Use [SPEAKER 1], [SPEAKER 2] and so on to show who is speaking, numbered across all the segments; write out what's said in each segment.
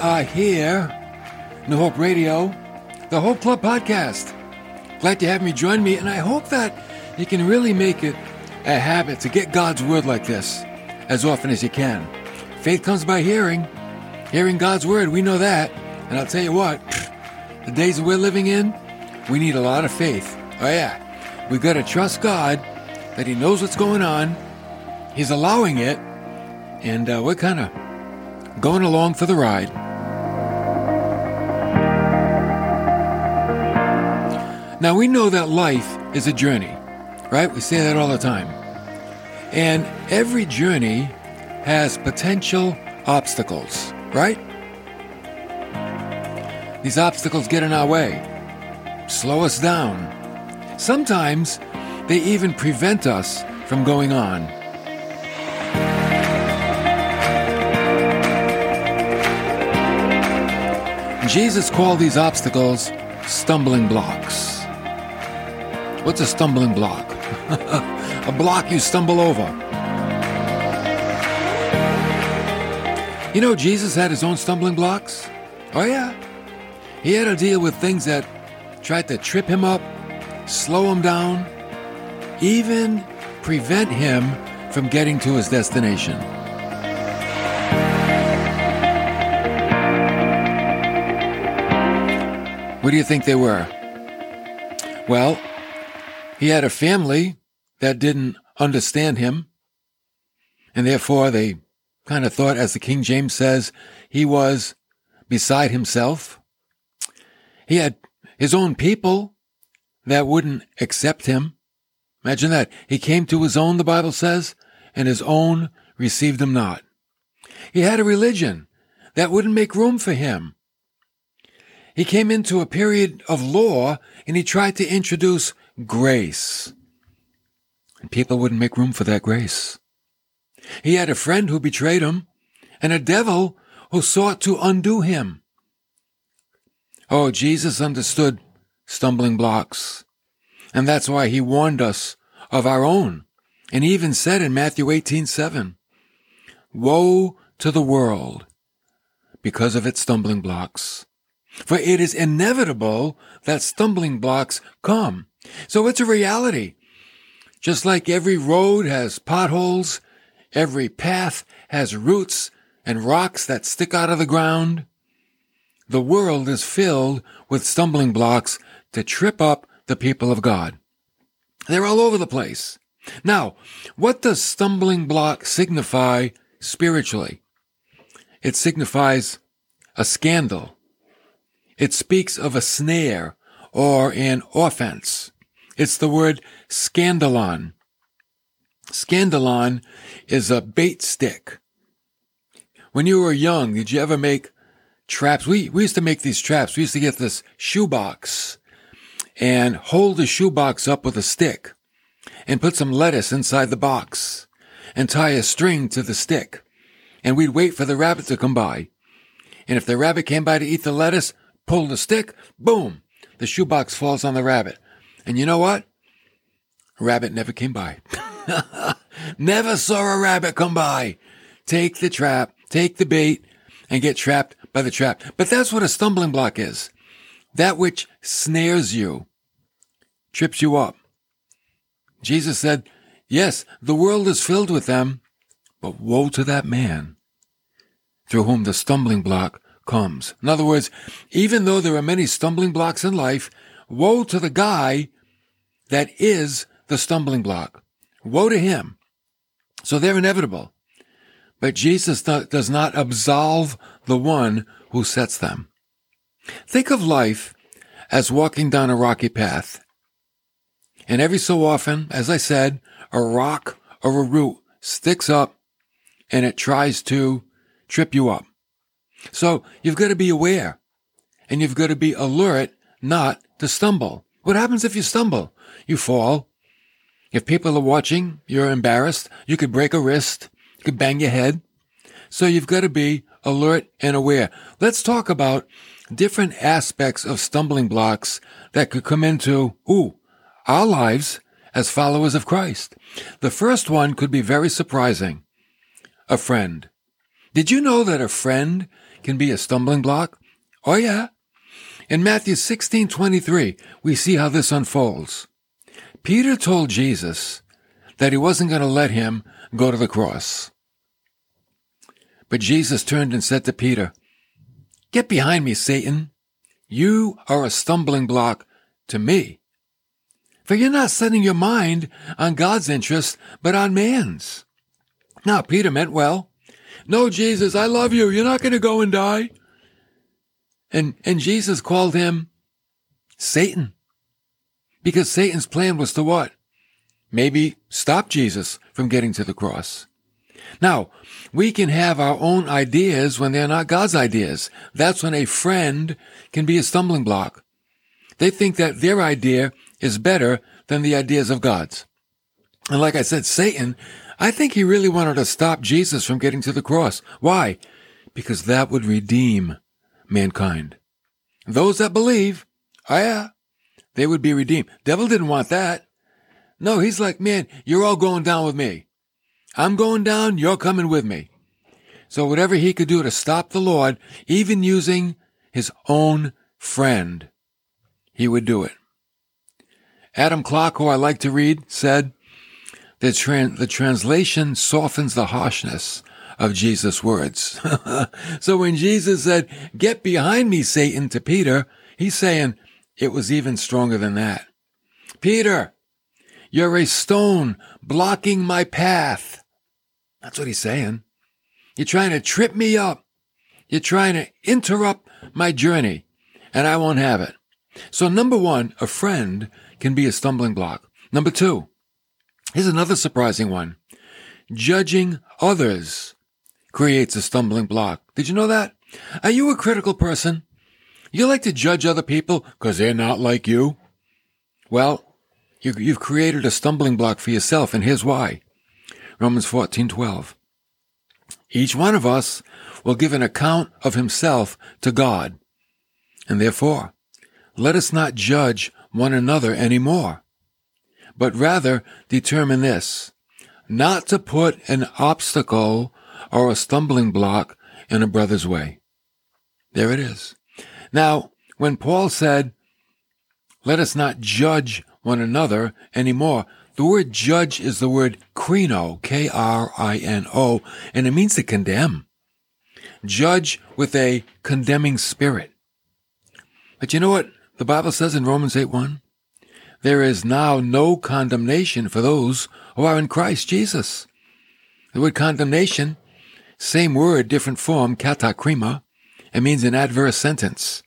[SPEAKER 1] Are here, New Hope Radio, the Hope Club podcast. Glad to have me join me, and I hope that you can really make it a habit to get God's word like this as often as you can. Faith comes by hearing, hearing God's word. We know that. And I'll tell you what, the days we're living in, we need a lot of faith. Oh, yeah. We've got to trust God that He knows what's going on, He's allowing it, and uh, we're kind of going along for the ride. Now, we know that life is a journey, right? We say that all the time. And every journey has potential obstacles, right? These obstacles get in our way, slow us down. Sometimes they even prevent us from going on. Jesus called these obstacles stumbling blocks. What's a stumbling block? a block you stumble over. You know, Jesus had his own stumbling blocks. Oh, yeah. He had to deal with things that tried to trip him up, slow him down, even prevent him from getting to his destination. What do you think they were? Well, he had a family that didn't understand him, and therefore they kind of thought, as the King James says, he was beside himself. He had his own people that wouldn't accept him. Imagine that. He came to his own, the Bible says, and his own received him not. He had a religion that wouldn't make room for him. He came into a period of law and he tried to introduce grace. And people wouldn't make room for that grace. He had a friend who betrayed him and a devil who sought to undo him. Oh, Jesus understood stumbling blocks. And that's why he warned us of our own. And he even said in Matthew 18, 7, Woe to the world because of its stumbling blocks. For it is inevitable that stumbling blocks come. So it's a reality. Just like every road has potholes, every path has roots and rocks that stick out of the ground, the world is filled with stumbling blocks to trip up the people of God. They're all over the place. Now, what does stumbling block signify spiritually? It signifies a scandal. It speaks of a snare or an offense. It's the word scandalon. Scandalon is a bait stick. When you were young, did you ever make traps? We, we used to make these traps. We used to get this shoebox and hold the shoebox up with a stick and put some lettuce inside the box and tie a string to the stick. And we'd wait for the rabbit to come by. And if the rabbit came by to eat the lettuce, pull the stick, boom, the shoebox falls on the rabbit. And you know what? Rabbit never came by. never saw a rabbit come by. Take the trap, take the bait, and get trapped by the trap. But that's what a stumbling block is. That which snares you, trips you up. Jesus said, Yes, the world is filled with them, but woe to that man through whom the stumbling block comes. In other words, even though there are many stumbling blocks in life, woe to the guy that is the stumbling block. Woe to him. So they're inevitable. But Jesus does not absolve the one who sets them. Think of life as walking down a rocky path. And every so often, as I said, a rock or a root sticks up and it tries to trip you up. So you've got to be aware and you've got to be alert not to stumble. What happens if you stumble? You fall. If people are watching, you're embarrassed. You could break a wrist. You could bang your head. So you've got to be alert and aware. Let's talk about different aspects of stumbling blocks that could come into, ooh, our lives as followers of Christ. The first one could be very surprising. A friend. Did you know that a friend can be a stumbling block? Oh yeah. In Matthew 16, 23, we see how this unfolds. Peter told Jesus that he wasn't going to let him go to the cross. But Jesus turned and said to Peter, Get behind me, Satan. You are a stumbling block to me. For you're not setting your mind on God's interest, but on man's. Now, Peter meant well. No, Jesus, I love you. You're not going to go and die. And, and Jesus called him Satan. Because Satan's plan was to what? Maybe stop Jesus from getting to the cross. Now, we can have our own ideas when they're not God's ideas. That's when a friend can be a stumbling block. They think that their idea is better than the ideas of God's. And like I said, Satan, I think he really wanted to stop Jesus from getting to the cross. Why? Because that would redeem mankind. Those that believe, oh yeah, they would be redeemed. Devil didn't want that. No, he's like, man, you're all going down with me. I'm going down, you're coming with me. So whatever he could do to stop the Lord, even using his own friend, he would do it. Adam Clarke, who I like to read, said, the, tra- the translation softens the harshness of Jesus' words. so when Jesus said, get behind me, Satan, to Peter, he's saying it was even stronger than that. Peter, you're a stone blocking my path. That's what he's saying. You're trying to trip me up. You're trying to interrupt my journey, and I won't have it. So number one, a friend can be a stumbling block. Number two, here's another surprising one. Judging others creates a stumbling block. Did you know that? Are you a critical person? You like to judge other people because they're not like you? Well, you, have created a stumbling block for yourself, and here's why. Romans 14:12. Each one of us will give an account of himself to God. And therefore, let us not judge one another any more, but rather determine this, not to put an obstacle or a stumbling block in a brother's way. There it is. Now, when Paul said, let us not judge one another anymore. The word judge is the word krino, K-R-I-N-O, and it means to condemn. Judge with a condemning spirit. But you know what the Bible says in Romans 8 1? There is now no condemnation for those who are in Christ Jesus. The word condemnation, same word, different form, katakrima. It means an adverse sentence.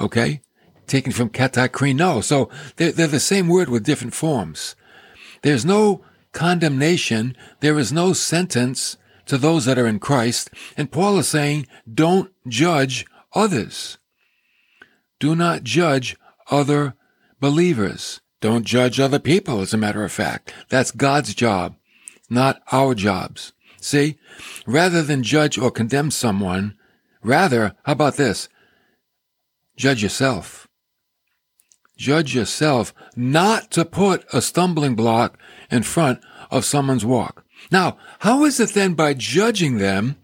[SPEAKER 1] Okay? taken from katakrino. So they're, they're the same word with different forms. There's no condemnation. There is no sentence to those that are in Christ. And Paul is saying, don't judge others. Do not judge other believers. Don't judge other people, as a matter of fact. That's God's job, not our jobs. See? Rather than judge or condemn someone, rather, how about this? Judge yourself. Judge yourself not to put a stumbling block in front of someone's walk. Now, how is it then by judging them,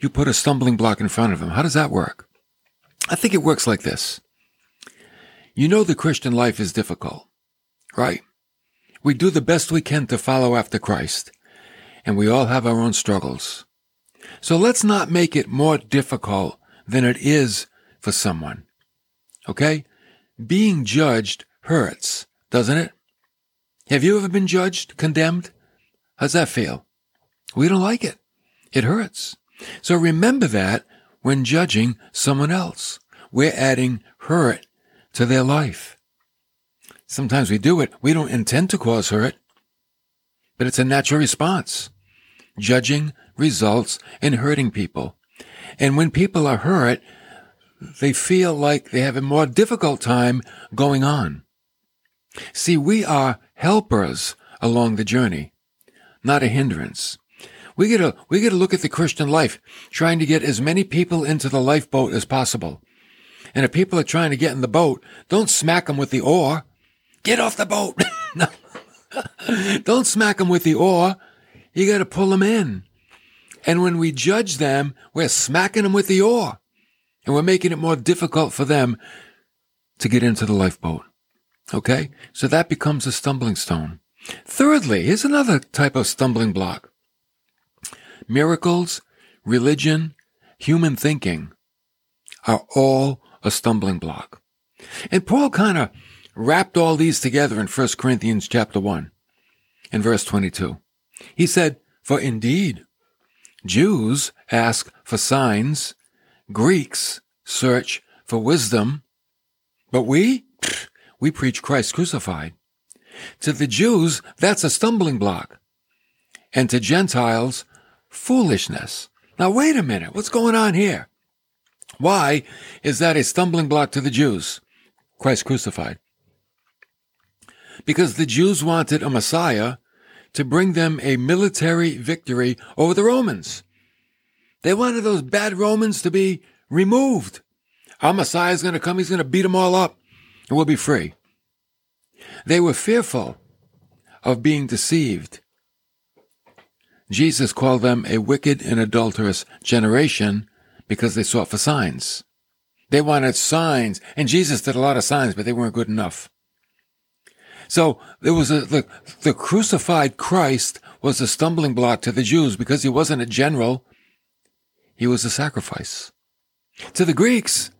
[SPEAKER 1] you put a stumbling block in front of them? How does that work? I think it works like this. You know the Christian life is difficult, right? We do the best we can to follow after Christ, and we all have our own struggles. So let's not make it more difficult than it is for someone. Okay? being judged hurts, doesn't it? Have you ever been judged, condemned? How's that feel? We don't like it. It hurts. So remember that when judging someone else. We're adding hurt to their life. Sometimes we do it. We don't intend to cause hurt, but it's a natural response. Judging results in hurting people. And when people are hurt, they feel like they have a more difficult time going on. See, we are helpers along the journey, not a hindrance. We get to, we get to look at the Christian life, trying to get as many people into the lifeboat as possible. And if people are trying to get in the boat, don't smack them with the oar. Get off the boat. don't smack them with the oar. You got to pull them in. And when we judge them, we're smacking them with the oar. And we're making it more difficult for them to get into the lifeboat. Okay? So that becomes a stumbling stone. Thirdly, here's another type of stumbling block. Miracles, religion, human thinking are all a stumbling block. And Paul kind of wrapped all these together in 1 Corinthians chapter 1 in verse 22. He said, For indeed, Jews ask for signs, Greeks search for wisdom, but we, we preach Christ crucified. To the Jews, that's a stumbling block. And to Gentiles, foolishness. Now wait a minute, what's going on here? Why is that a stumbling block to the Jews? Christ crucified. Because the Jews wanted a Messiah to bring them a military victory over the Romans. They wanted those bad Romans to be removed. Our Messiah is going to come. He's going to beat them all up and we'll be free. They were fearful of being deceived. Jesus called them a wicked and adulterous generation because they sought for signs. They wanted signs, and Jesus did a lot of signs, but they weren't good enough. So there was a, the, the crucified Christ was a stumbling block to the Jews because he wasn't a general. He was a sacrifice. To the Greeks,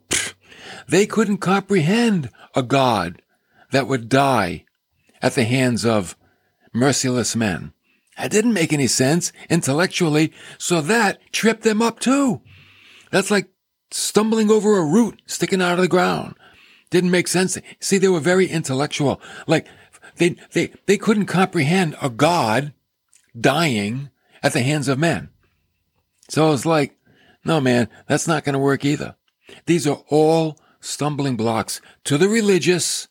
[SPEAKER 1] they couldn't comprehend a God that would die at the hands of merciless men. That didn't make any sense intellectually, so that tripped them up too. That's like stumbling over a root sticking out of the ground. Didn't make sense. See, they were very intellectual. Like they, they, they couldn't comprehend a God dying at the hands of men. So I was like, no, man, that's not going to work either. These are all stumbling blocks to the religious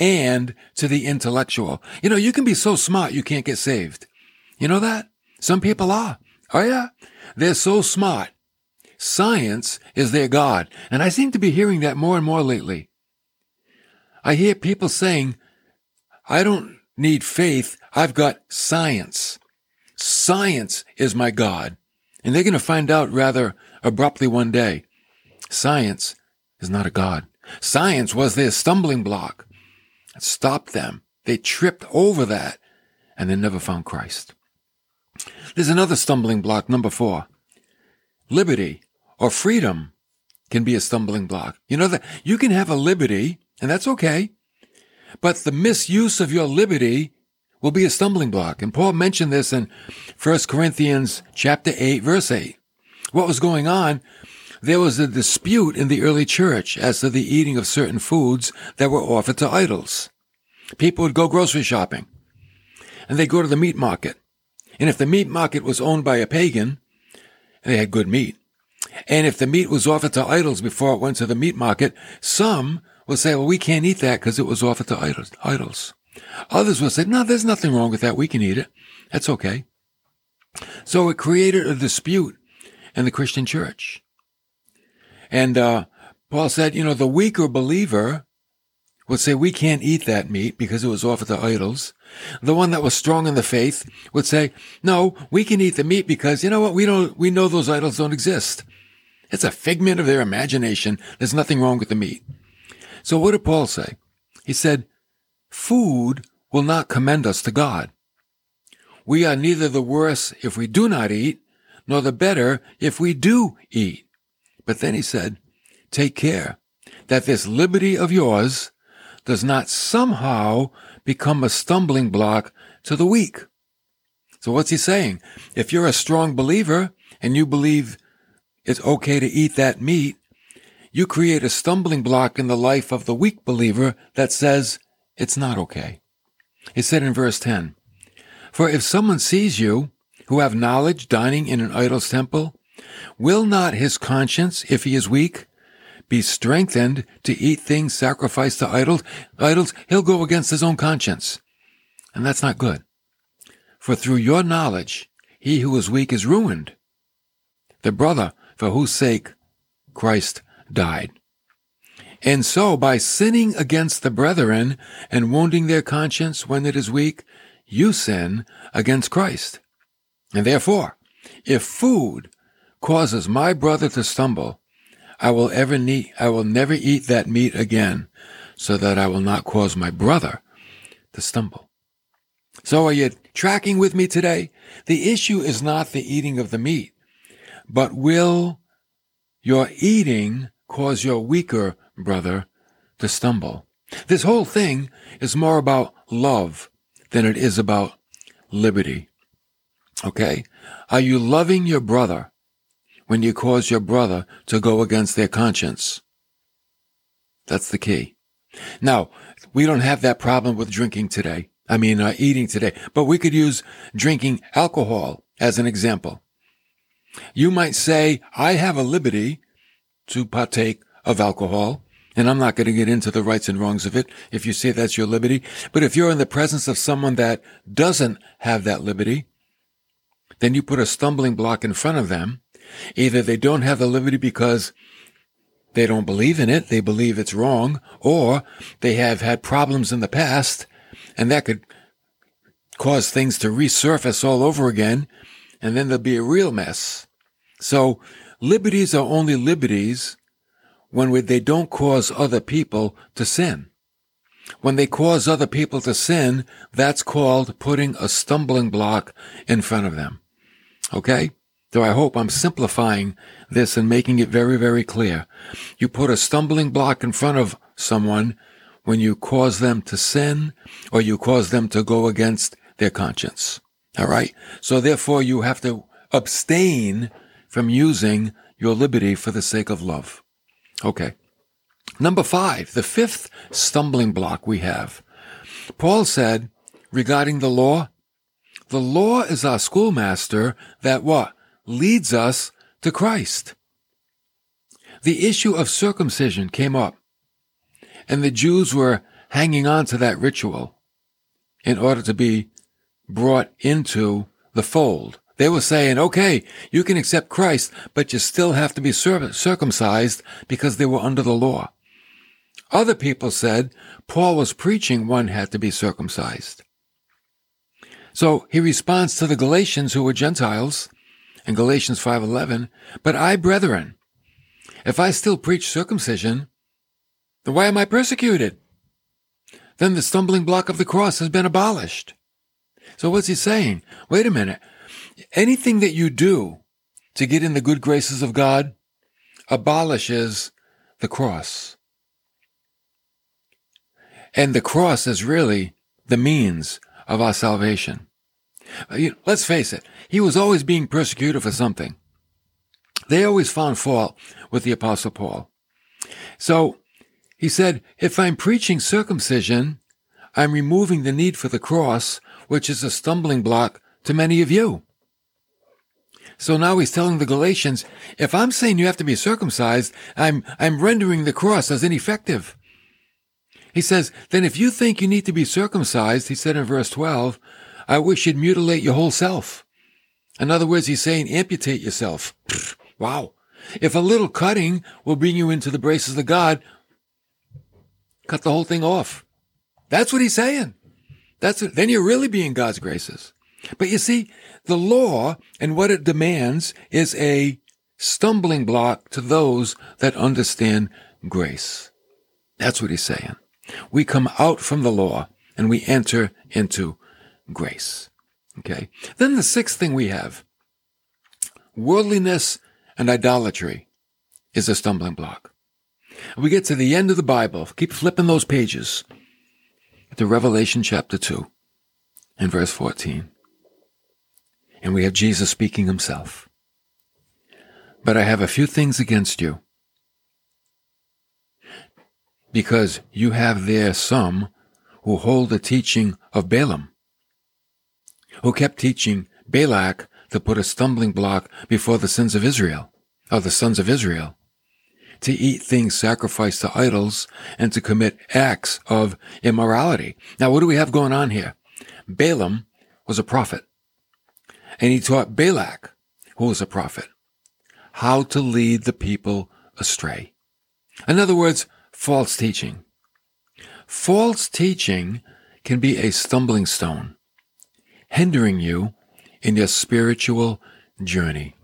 [SPEAKER 1] and to the intellectual. You know, you can be so smart you can't get saved. You know that? Some people are. Oh yeah? They're so smart. Science is their God. And I seem to be hearing that more and more lately. I hear people saying, I don't need faith. I've got science. Science is my God. And they're going to find out rather abruptly one day. Science is not a God. Science was their stumbling block. It stopped them. They tripped over that and they never found Christ. There's another stumbling block, number four. Liberty or freedom can be a stumbling block. You know that you can have a liberty and that's okay, but the misuse of your liberty will be a stumbling block. And Paul mentioned this in 1 Corinthians chapter 8 verse 8. What was going on there was a dispute in the early church as to the eating of certain foods that were offered to idols. People would go grocery shopping and they'd go to the meat market. And if the meat market was owned by a pagan, they had good meat. And if the meat was offered to idols before it went to the meat market, some would say, well, we can't eat that because it was offered to idols. Others would say, no, there's nothing wrong with that. We can eat it. That's okay. So it created a dispute in the Christian church. And uh, Paul said, you know, the weaker believer would say, we can't eat that meat because it was offered to idols. The one that was strong in the faith would say, no, we can eat the meat because, you know what, we don't, we know those idols don't exist. It's a figment of their imagination. There's nothing wrong with the meat. So what did Paul say? He said, food will not commend us to God. We are neither the worse if we do not eat, nor the better if we do eat. But then he said, take care that this liberty of yours does not somehow become a stumbling block to the weak. So what's he saying? If you're a strong believer and you believe it's okay to eat that meat, you create a stumbling block in the life of the weak believer that says it's not okay. He said in verse 10, For if someone sees you who have knowledge dining in an idol's temple, Will not his conscience, if he is weak, be strengthened to eat things sacrificed to idols? Idols, he'll go against his own conscience. And that's not good. For through your knowledge, he who is weak is ruined. The brother for whose sake Christ died. And so by sinning against the brethren and wounding their conscience when it is weak, you sin against Christ. And therefore, if food causes my brother to stumble, I will ever need, I will never eat that meat again so that I will not cause my brother to stumble. So are you tracking with me today? The issue is not the eating of the meat, but will your eating cause your weaker brother to stumble? This whole thing is more about love than it is about liberty. Okay? Are you loving your brother when you cause your brother to go against their conscience? That's the key. Now, we don't have that problem with drinking today. I mean, uh, eating today, but we could use drinking alcohol as an example. You might say, I have a liberty to partake of alcohol, and I'm not going to get into the rights and wrongs of it if you say that's your liberty. But if you're in the presence of someone that doesn't have that liberty, then you put a stumbling block in front of them. Either they don't have the liberty because they don't believe in it, they believe it's wrong, or they have had problems in the past, and that could cause things to resurface all over again, and then there'll be a real mess. So liberties are only liberties when they don't cause other people to sin. When they cause other people to sin, that's called putting a stumbling block in front of them. Okay? So I hope I'm simplifying this and making it very, very clear. You put a stumbling block in front of someone when you cause them to sin or you cause them to go against their conscience. All right. So therefore you have to abstain from using your liberty for the sake of love. Okay. Number five, the fifth stumbling block we have. Paul said regarding the law, the law is our schoolmaster that what? Leads us to Christ. The issue of circumcision came up, and the Jews were hanging on to that ritual in order to be brought into the fold. They were saying, okay, you can accept Christ, but you still have to be circumcised because they were under the law. Other people said Paul was preaching one had to be circumcised. So he responds to the Galatians who were Gentiles in Galatians 5:11, "But I, brethren, if I still preach circumcision, then why am I persecuted? Then the stumbling block of the cross has been abolished." So what's he saying? Wait a minute. Anything that you do to get in the good graces of God abolishes the cross. And the cross is really the means of our salvation. Uh, let's face it, he was always being persecuted for something. They always found fault with the apostle Paul. So he said, if I'm preaching circumcision, I'm removing the need for the cross, which is a stumbling block to many of you. So now he's telling the Galatians, if I'm saying you have to be circumcised, I'm, I'm rendering the cross as ineffective. He says, then if you think you need to be circumcised, he said in verse 12, I wish you'd mutilate your whole self. In other words, he's saying amputate yourself. wow. If a little cutting will bring you into the braces of God, cut the whole thing off. That's what he's saying. That's. Then you're really being God's graces. But you see, the law and what it demands is a stumbling block to those that understand grace. That's what he's saying. We come out from the law and we enter into grace. Okay. Then the sixth thing we have, worldliness and idolatry is a stumbling block. We get to the end of the Bible. Keep flipping those pages to Revelation chapter 2 and verse 14. And we have Jesus speaking himself. But I have a few things against you. Because you have there some who hold the teaching of Balaam, who kept teaching Balak to put a stumbling block before the sins of Israel, of the sons of Israel, to eat things sacrificed to idols and to commit acts of immorality. Now, what do we have going on here? Balaam was a prophet. And he taught Balak, who was a prophet, how to lead the people astray. In other words, false teaching. False teaching can be a stumbling stone, hindering you in your spiritual journey.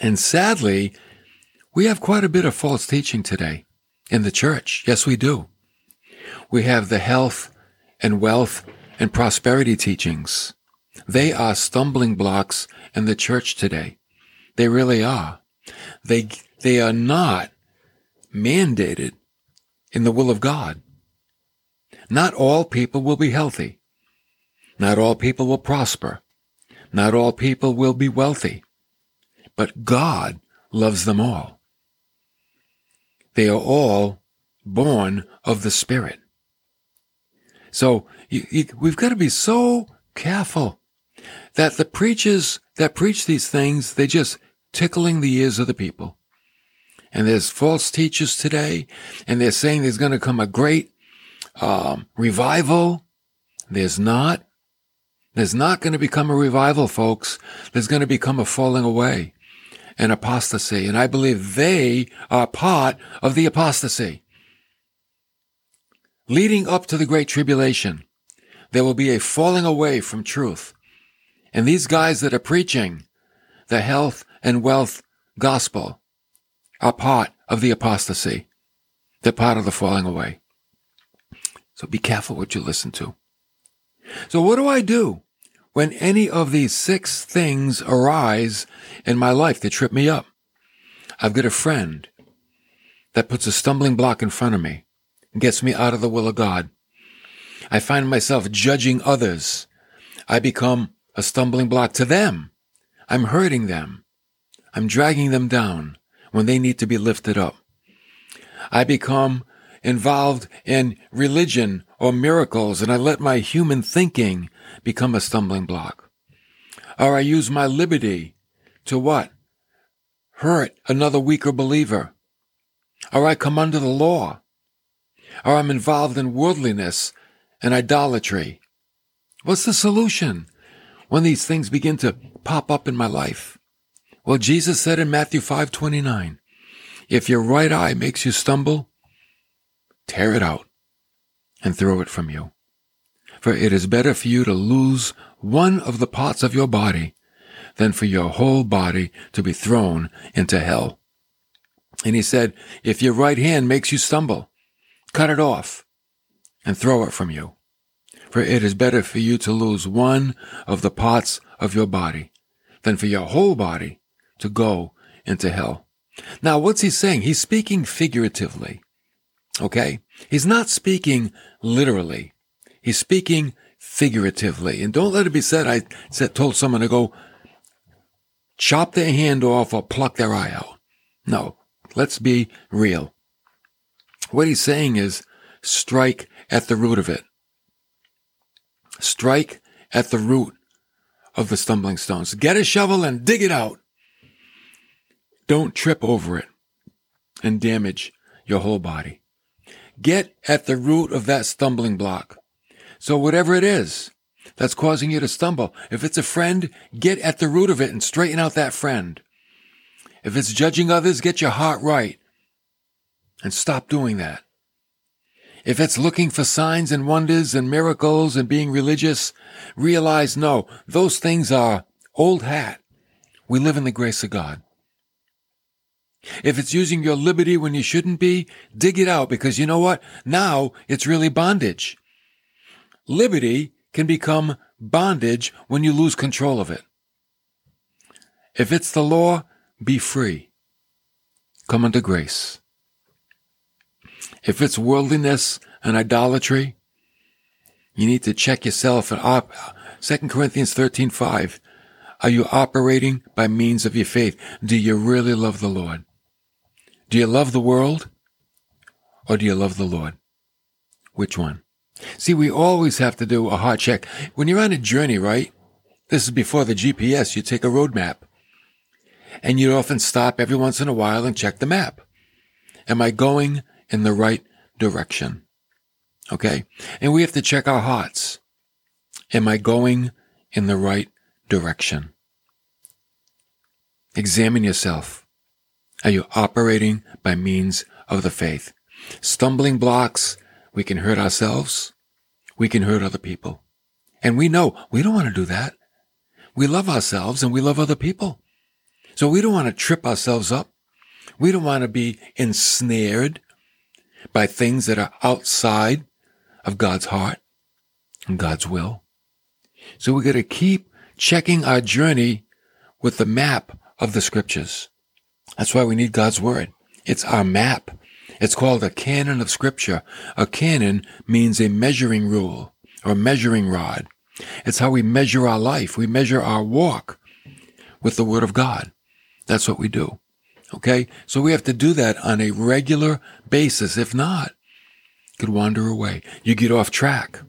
[SPEAKER 1] And sadly, We have quite a bit of false teaching today in the church. Yes, we do. We have the health and wealth and prosperity teachings. They are stumbling blocks in the church today. They really are. They, they are not mandated in the will of God. Not all people will be healthy. Not all people will prosper. Not all people will be wealthy. But God loves them all. They are all born of the Spirit. So you, you, we've got to be so careful that the preachers that preach these things, they just tickling the ears of the people. And there's false teachers today, and they're saying there's going to come a great um, revival. There's not. There's not going to become a revival, folks. There's going to become a falling away, an apostasy. And I believe they are part of the apostasy. Leading up to the Great Tribulation, there will be a falling away from truth. And these guys that are preaching the health and wealth gospel are part of the apostasy. They're part of the falling away. So be careful what you listen to. So what do I do when any of these six things arise in my life that trip me up? I've got a friend that puts a stumbling block in front of me and gets me out of the will of God. I find myself judging others. I become a stumbling block to them. I'm hurting them. I'm dragging them down when they need to be lifted up. I become involved in religion or miracles and I let my human thinking become a stumbling block. Or I use my liberty to what? Hurt another weaker believer. Or I come under the law. Or I'm involved in worldliness and idolatry. What's the solution when these things begin to pop up in my life? Well, Jesus said in Matthew 5:29, if your right eye makes you stumble, tear it out and throw it from you. For it is better for you to lose one of the parts of your body than for your whole body to be thrown into hell. And he said, if your right hand makes you stumble, cut it off and throw it from you. For it is better for you to lose one of the parts of your body than for your whole body to go into hell. Now, what's he saying? He's speaking figuratively. Okay? He's not speaking literally. He's speaking figuratively. And don't let it be said I said, told someone to go chop their hand off or pluck their eye out. No, let's be real. What he's saying is strike at the root of it. Strike at the root of the stumbling stones. Get a shovel and dig it out. Don't trip over it and damage your whole body. Get at the root of that stumbling block. So whatever it is that's causing you to stumble, if it's a friend, get at the root of it and straighten out that friend. If it's judging others, get your heart right and stop doing that. If it's looking for signs and wonders and miracles and being religious, realize no, those things are old hat. We live in the grace of God. If it's using your liberty when you shouldn't be, dig it out because you know what? Now it's really bondage. Liberty can become bondage when you lose control of it. If it's the law, be free. Come under grace. If it's worldliness and idolatry, you need to check yourself and op- 2 Corinthians 13, 5. Are you operating by means of your faith? Do you really love the Lord? Do you love the world or do you love the Lord? Which one? See, we always have to do a heart check. When you're on a journey, right? This is before the GPS. You take a road map and you often stop every once in a while and check the map. Am I going in the right direction? Okay. And we have to check our hearts. Am I going in the right direction? Examine yourself. Are you operating by means of the faith? Stumbling blocks, we can hurt ourselves. We can hurt other people. And we know we don't want to do that. We love ourselves and we love other people. So we don't want to trip ourselves up. We don't want to be ensnared by things that are outside of God's heart and God's will. So we got to keep checking our journey with the map of the scriptures. That's why we need God's word. It's our map. It's called a canon of scripture. A canon means a measuring rule or measuring rod. It's how we measure our life. We measure our walk with the word of God. That's what we do. Okay. So we have to do that on a regular basis. If not, could wander away. You get off track.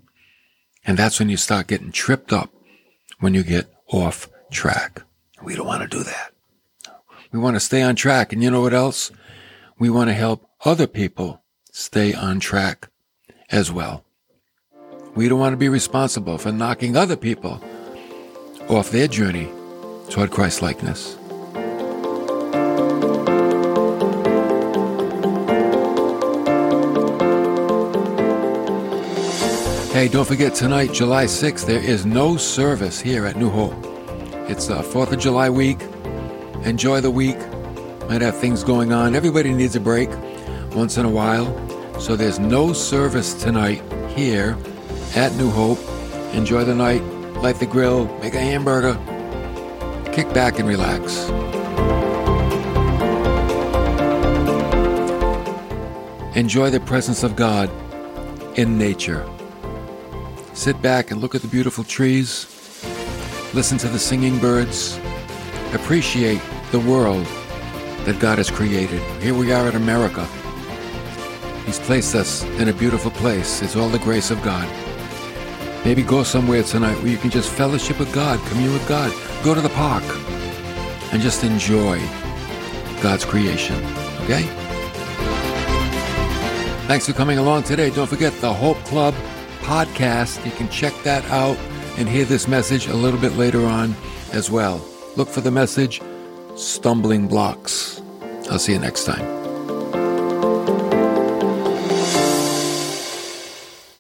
[SPEAKER 1] And that's when you start getting tripped up when you get off track. We don't want to do that. We want to stay on track. And you know what else? We want to help other people stay on track as well. We don't want to be responsible for knocking other people off their journey toward Christ likeness. Hey, don't forget tonight, July 6th, there is no service here at New Hope. It's the 4th of July week. Enjoy the week. Might have things going on. Everybody needs a break once in a while. So there's no service tonight here at New Hope. Enjoy the night, light the grill, make a hamburger, kick back and relax. Enjoy the presence of God in nature. Sit back and look at the beautiful trees, listen to the singing birds, appreciate the world that God has created. Here we are in America. He's placed us in a beautiful place. It's all the grace of God. Maybe go somewhere tonight where you can just fellowship with God, commune with God. Go to the park and just enjoy God's creation. Okay? Thanks for coming along today. Don't forget the Hope Club podcast. You can check that out and hear this message a little bit later on as well. Look for the message Stumbling Blocks. I'll see you next time.